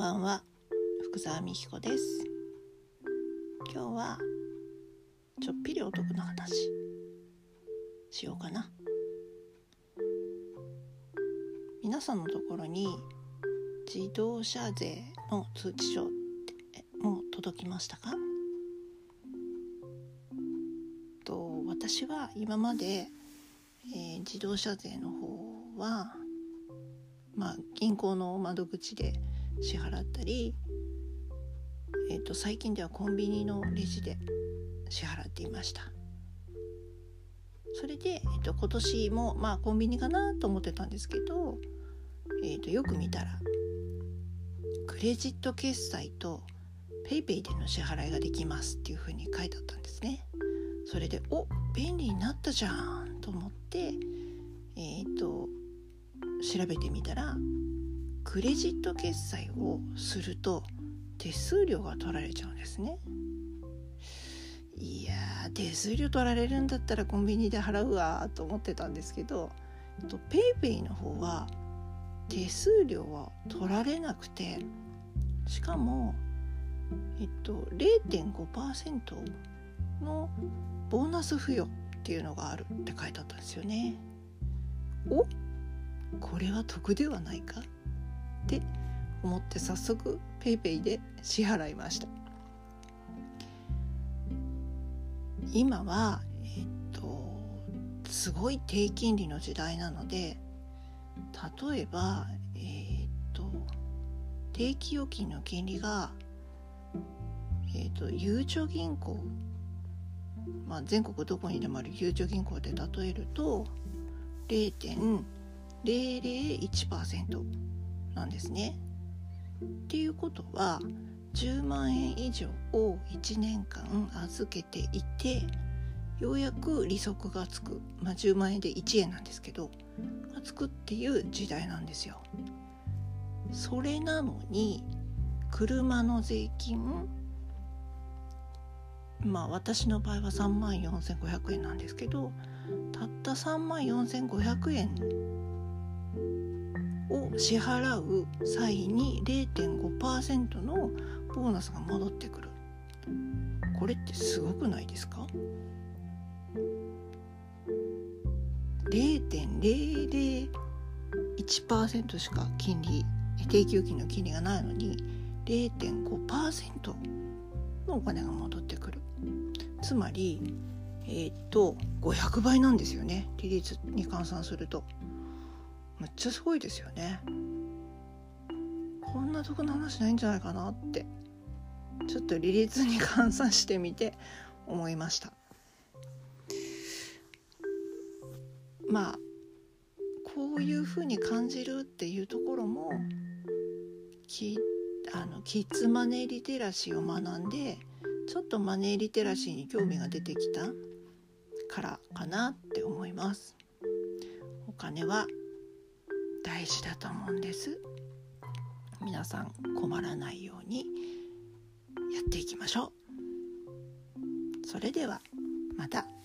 ばんは。福沢美希子です。今日はちょっぴりお得な話しようかな。皆さんのところに自動車税の通知書ってもう届きましたか？と私は今まで、えー、自動車税の方はまあ銀行の窓口で支払ったり、えーと、最近ではコンビニのレジで支払っていました。それで、えーと、今年もまあコンビニかなと思ってたんですけど、えーと、よく見たらクレジット決済と PayPay での支払いができますっていうふうに書いてあったんですね。それでお便利になったじゃんと思ってえっ、ー、と調べてみたらクレジット決済をすると手数料が取られちゃうんですね。いや手数料取られるんだったらコンビニで払うわと思ってたんですけど PayPay の方は手数料は取られなくてしかもえっと0.5%のボーナス付与っていうのがあるって書いてあったんですよね。お？これは得ではないか？って思って早速 PayPay で支払いました。今はえっとすごい低金利の時代なので例えばえっと定期預金の金利がえっとゆうちょ銀行まあ、全国どこにでもあるゆうちょ銀行で例えると0.001%なんですね。っていうことは10万円以上を1年間預けていてようやく利息がつく、まあ、10万円で1円なんですけどがつくっていう時代なんですよ。それなのに車の税金まあ私の場合は3万4500円なんですけどたった3万4500円を支払う際に0.5%のボーナスが戻ってくる。これってすごくないですか？0.001%しか金利定期預金の金利がないのに0.5%のお金が戻ってくる。つまりえー、っと500倍なんですよね。利率に換算すると。めっちゃすごいですよね。こんな得な話ないんじゃないかなってちょっと利率に換算してみて思いました。まあこういうふうに感じるっていうところもきあのキッズマネーリテラシーを学んでちょっとマネーリテラシーに興味が出てきたからかなって思います。お金は大事だと思うんです。皆さん困らないようにやっていきましょう。それではまた。